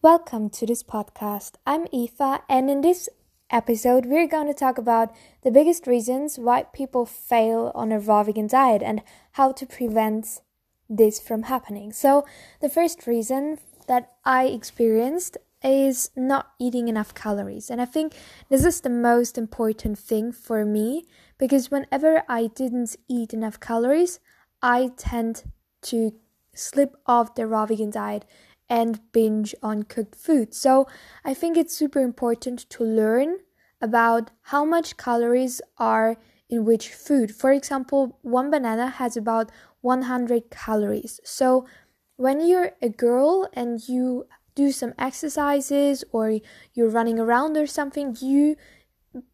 Welcome to this podcast. I'm Aoife, and in this episode, we're going to talk about the biggest reasons why people fail on a raw vegan diet and how to prevent this from happening. So, the first reason that I experienced is not eating enough calories, and I think this is the most important thing for me because whenever I didn't eat enough calories, I tend to slip off the raw vegan diet and binge on cooked food. So I think it's super important to learn about how much calories are in which food. For example, one banana has about 100 calories. So when you're a girl and you do some exercises or you're running around or something, you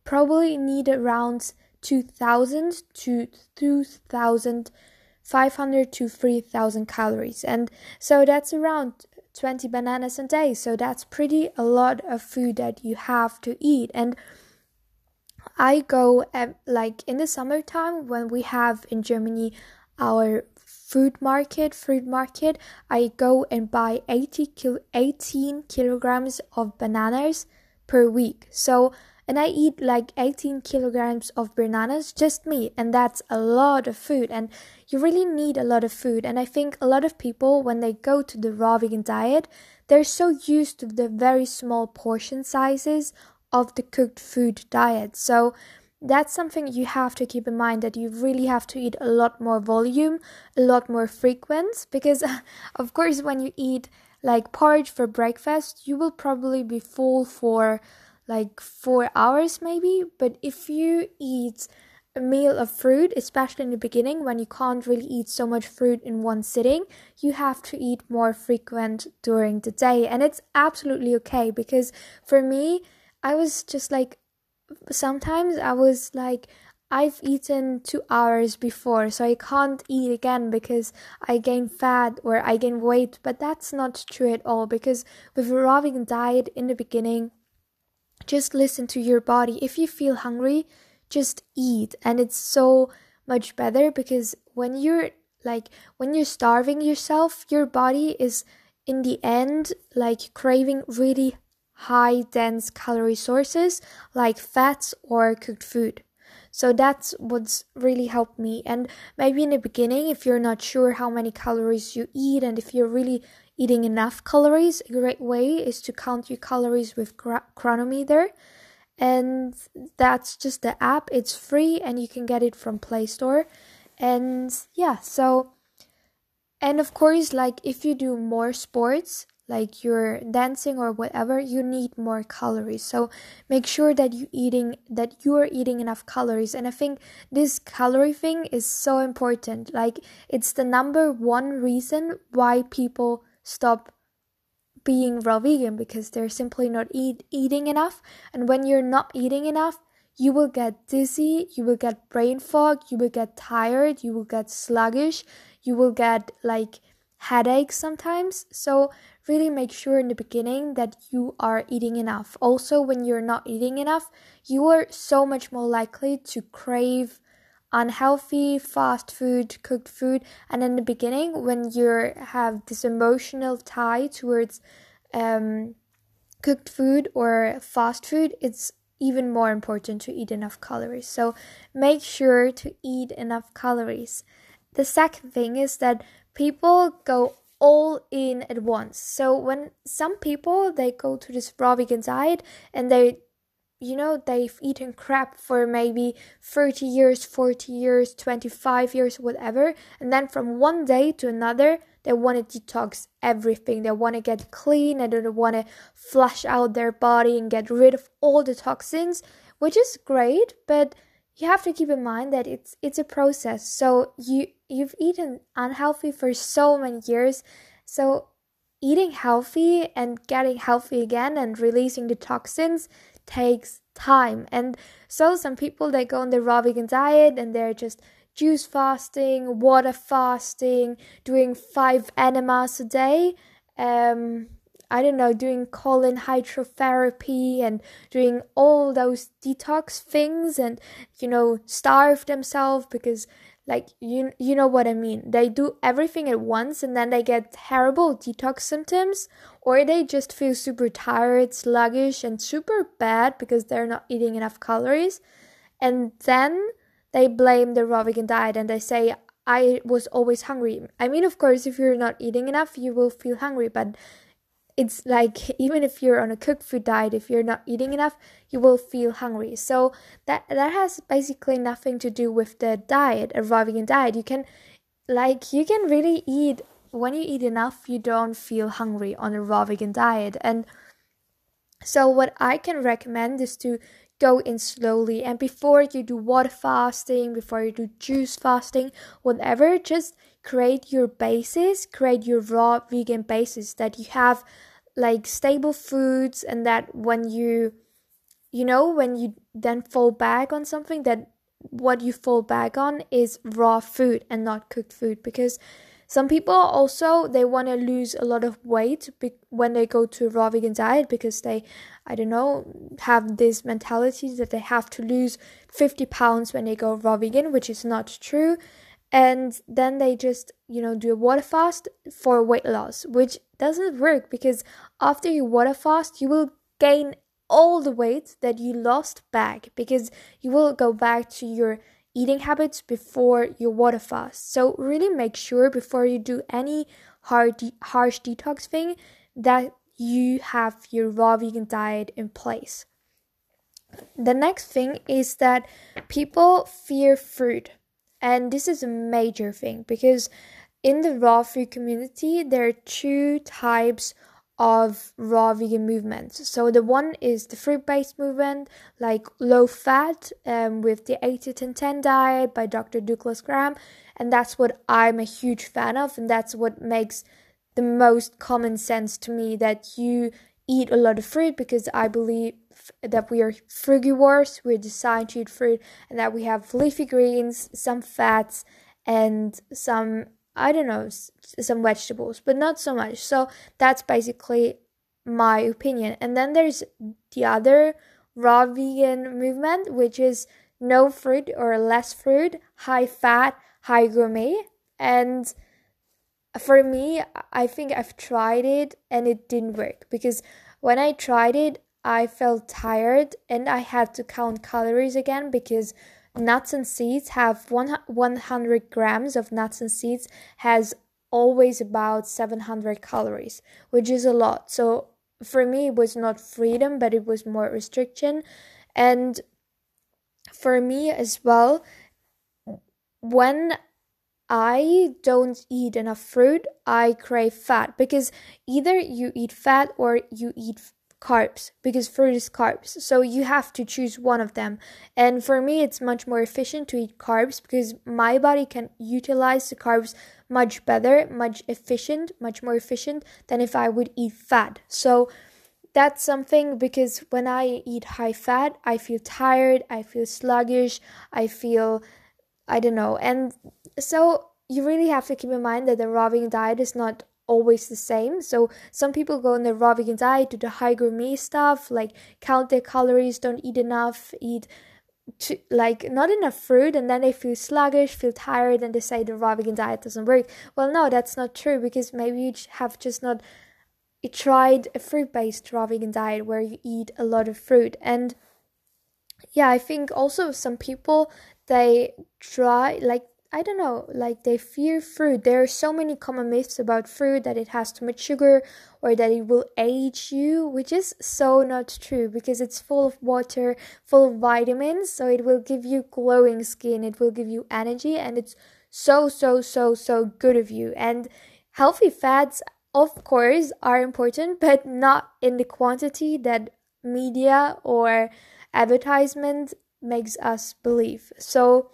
probably need around 2000 to 2500 to 3000 calories. And so that's around 20 bananas a day. So that's pretty a lot of food that you have to eat. And I go at, like in the summertime when we have in Germany our food market, fruit market, I go and buy 80 kil- 18 kilograms of bananas per week. So and I eat like 18 kilograms of bananas, just me, and that's a lot of food. And you really need a lot of food. And I think a lot of people, when they go to the raw vegan diet, they're so used to the very small portion sizes of the cooked food diet. So that's something you have to keep in mind that you really have to eat a lot more volume, a lot more frequent, because of course, when you eat like porridge for breakfast, you will probably be full for like four hours maybe. But if you eat a meal of fruit, especially in the beginning when you can't really eat so much fruit in one sitting, you have to eat more frequent during the day. And it's absolutely okay because for me, I was just like, sometimes I was like, I've eaten two hours before, so I can't eat again because I gain fat or I gain weight. But that's not true at all because with a raw vegan diet in the beginning, just listen to your body. If you feel hungry, just eat. And it's so much better because when you're like, when you're starving yourself, your body is in the end like craving really high dense calorie sources like fats or cooked food. So that's what's really helped me. And maybe in the beginning, if you're not sure how many calories you eat and if you're really eating enough calories. A great way is to count your calories with Cronometer. And that's just the app. It's free and you can get it from Play Store. And yeah, so and of course like if you do more sports, like you're dancing or whatever you need more calories so make sure that you eating that you're eating enough calories and i think this calorie thing is so important like it's the number one reason why people stop being raw vegan because they're simply not eat, eating enough. And when you're not eating enough, you will get dizzy, you will get brain fog, you will get tired, you will get sluggish, you will get like headaches sometimes. So, really make sure in the beginning that you are eating enough. Also, when you're not eating enough, you are so much more likely to crave unhealthy fast food cooked food. And in the beginning when you have this emotional tie towards um, cooked food or fast food it's even more important to eat enough calories. So make sure to eat enough calories. The second thing is that people go all in at once. So when some people they go to this raw vegan diet and they you know they've eaten crap for maybe 30 years 40 years 25 years whatever. And then from one day to another they want to detox everything. They want to get clean and they want to flush out their body and get rid of all the toxins which is great but you have to keep in mind that it's it's a process. So you you've eaten unhealthy for so many years. So eating healthy and getting healthy again and releasing the toxins takes time. And so some people they go on the raw vegan diet and they're just juice fasting, water fasting, doing five enemas a day. Um, I don't know, doing colon hydrotherapy and doing all those detox things and, you know, starve themselves because like you you know what I mean. They do everything at once and then they get terrible detox symptoms or they just feel super tired, sluggish and super bad because they're not eating enough calories. And then they blame the raw vegan diet and they say I was always hungry. I mean, of course, if you're not eating enough, you will feel hungry, but it's like even if you're on a cooked food diet if you're not eating enough you will feel hungry. So that that has basically nothing to do with the diet a vegan diet. You can like you can really eat when you eat enough you don't feel hungry on a raw vegan diet. And so what i can recommend is to go in slowly. And before you do water fasting before you do juice fasting whatever just create your basis, create your raw vegan basis that you have like stable foods and that when you you know when you then fall back on something that what you fall back on is raw food and not cooked food because some people also they want to lose a lot of weight when they go to raw vegan diet because they i don't know have this mentality that they have to lose 50 pounds when they go raw vegan which is not true and then they just you know do a water fast for weight loss which doesn't work because after you water fast you will gain all the weight that you lost back because you will go back to your eating habits before your water fast. So really make sure before you do any hard de- harsh detox thing that you have your raw vegan diet in place. The next thing is that people fear fruit and this is a major thing because in the raw food community, there are two types of raw vegan movements. So the one is the fruit-based movement, like low fat, um, with the 80 10 10 diet by Dr. Douglas Graham, and that's what I'm a huge fan of, and that's what makes the most common sense to me that you eat a lot of fruit because I believe that we are frugivores, we're designed to eat fruit, and that we have leafy greens, some fats, and some, I don't know, some vegetables, but not so much. So that's basically my opinion. And then there's the other raw vegan movement, which is no fruit or less fruit, high fat, high gourmet. And for me, I think I've tried it and it didn't work because when I tried it, I felt tired and I had to count calories again because nuts and seeds have one, 100 grams of nuts and seeds has always about 700 calories, which is a lot. So for me, it was not freedom, but it was more restriction. And for me as well, when I don't eat enough fruit, I crave fat because either you eat fat or you eat carbs because fruit is carbs. So you have to choose one of them. And for me, it's much more efficient to eat carbs because my body can utilize the carbs much better, much efficient, much more efficient than if I would eat fat. So that's something because when I eat high fat, I feel tired, I feel sluggish, I feel I don't know. And so you really have to keep in mind that the raw vegan diet is not always the same. So some people go on the raw vegan diet, do the high gourmet stuff, like count their calories, don't eat enough, eat to, like not enough fruit, and then they feel sluggish, feel tired, and they say the raw vegan diet doesn't work. Well, no, that's not true because maybe you have just not tried a fruit-based raw vegan diet where you eat a lot of fruit and yeah i think also some people they try like I don't know, like they fear fruit. There are so many common myths about fruit that it has too much sugar or that it will age you, which is so not true because it's full of water, full of vitamins, so it will give you glowing skin, it will give you energy, and it's so, so, so, so good of you. And healthy fats, of course, are important, but not in the quantity that media or advertisement makes us believe. So,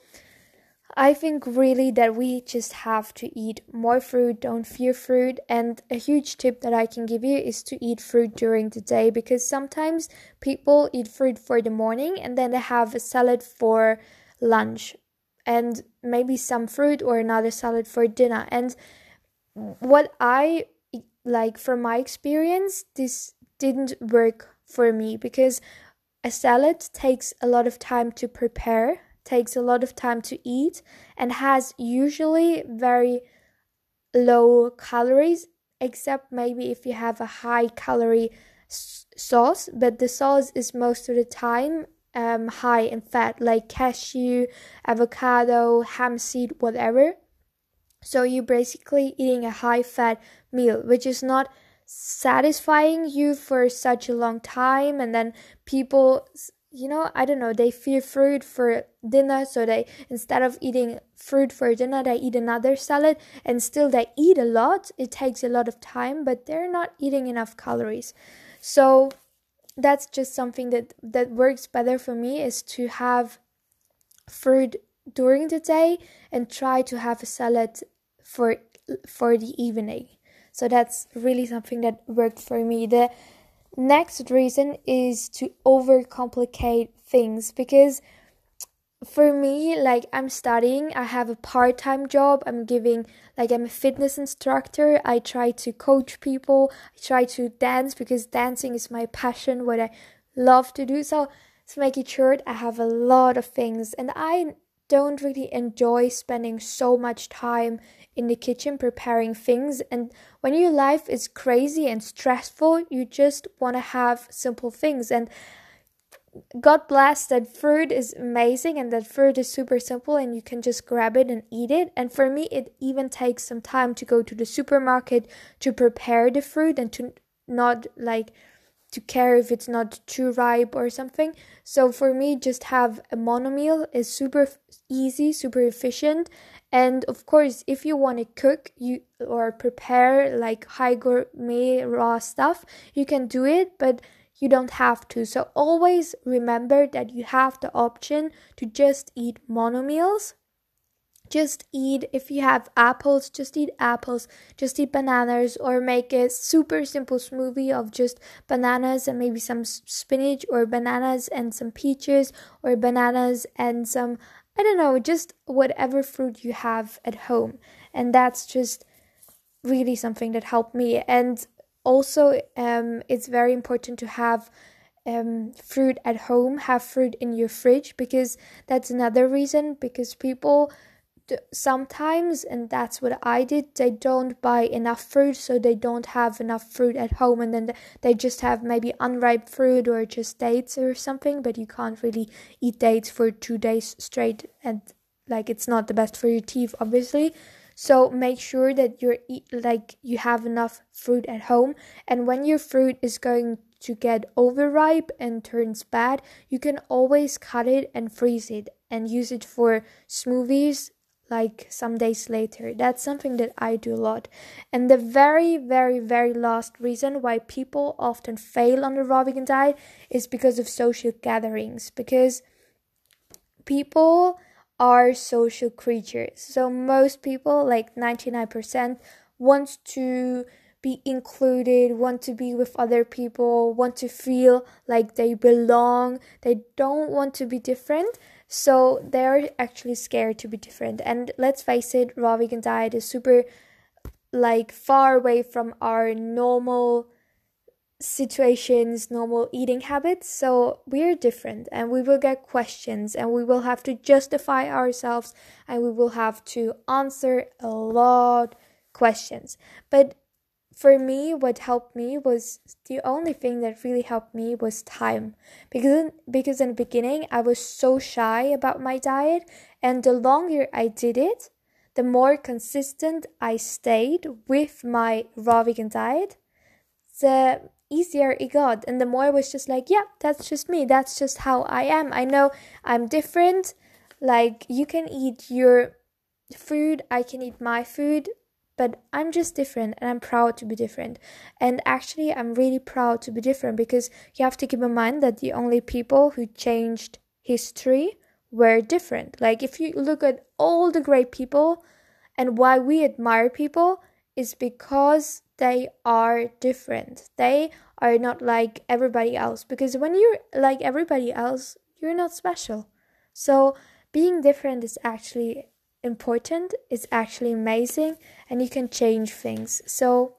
I think really that we just have to eat more fruit, don't fear fruit. And a huge tip that I can give you is to eat fruit during the day because sometimes people eat fruit for the morning and then they have a salad for lunch and maybe some fruit or another salad for dinner. And what I like from my experience, this didn't work for me because a salad takes a lot of time to prepare takes a lot of time to eat and has usually very low calories except maybe if you have a high calorie s- sauce but the sauce is most of the time um, high in fat like cashew avocado hemp seed whatever. So you're basically eating a high fat meal which is not satisfying you for such a long time and then people you know i don't know they fear fruit for dinner so they instead of eating fruit for dinner they eat another salad and still they eat a lot. It takes a lot of time but they're not eating enough calories. So that's just something that that works better for me is to have fruit during the day and try to have a salad for for the evening so that's really something that worked for me. The next reason is to overcomplicate things because for me like i'm studying i have a part-time job i'm giving like i'm a fitness instructor i try to coach people i try to dance because dancing is my passion what i love to do so to make it short i have a lot of things and i don't really enjoy spending so much time in the kitchen preparing things. And when your life is crazy and stressful, you just want to have simple things. And God bless that fruit is amazing and that fruit is super simple and you can just grab it and eat it. And for me, it even takes some time to go to the supermarket to prepare the fruit and to not like to care if it's not too ripe or something. So for me, just have a monomeal is super easy, super efficient. And of course, if you want to cook you or prepare like high gourmet raw stuff, you can do it, but you don't have to. So always remember that you have the option to just eat monomeals just eat if you have apples just eat apples just eat bananas or make a super simple smoothie of just bananas and maybe some spinach or bananas and some peaches or bananas and some i don't know just whatever fruit you have at home and that's just really something that helped me and also um it's very important to have um, fruit at home, have fruit in your fridge because that's another reason. Because people sometimes and that's what i did. They don't buy enough fruit so they don't have enough fruit at home and then they just have maybe unripe fruit or just dates or something but you can't really eat dates for two days straight and like it's not the best for your teeth obviously. So make sure that you're eat, like you have enough fruit at home and when your fruit is going to get overripe and turns bad you can always cut it and freeze it and use it for smoothies like some days later. That's something that I do a lot. And the very, very, very last reason why people often fail on the raw vegan diet is because of social gatherings. Because people are social creatures. So most people, like 99%, want to be included, want to be with other people, want to feel like they belong. They don't want to be different. So they're actually scared to be different. And let's face it, raw vegan diet is super like far away from our normal situations, normal eating habits. So we're different and we will get questions and we will have to justify ourselves and we will have to answer a lot questions. But for me what helped me was the only thing that really helped me was time. Because because in the beginning I was so shy about my diet and the longer I did it the more consistent I stayed with my raw vegan diet the easier it got. And the more I was just like yeah that's just me. That's just how I am. I know I'm different. Like you can eat your food. I can eat my food but I'm just different and I'm proud to be different. And actually, I'm really proud to be different because you have to keep in mind that the only people who changed history were different. Like, if you look at all the great people and why we admire people, is because they are different. They are not like everybody else. Because when you're like everybody else, you're not special. So, being different is actually important, it's actually amazing, and you can change things. So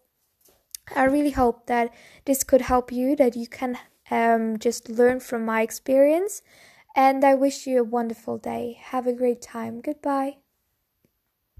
I really hope that this could help you, that you can um, just learn from my experience. And I wish you a wonderful day. Have a great time. Goodbye.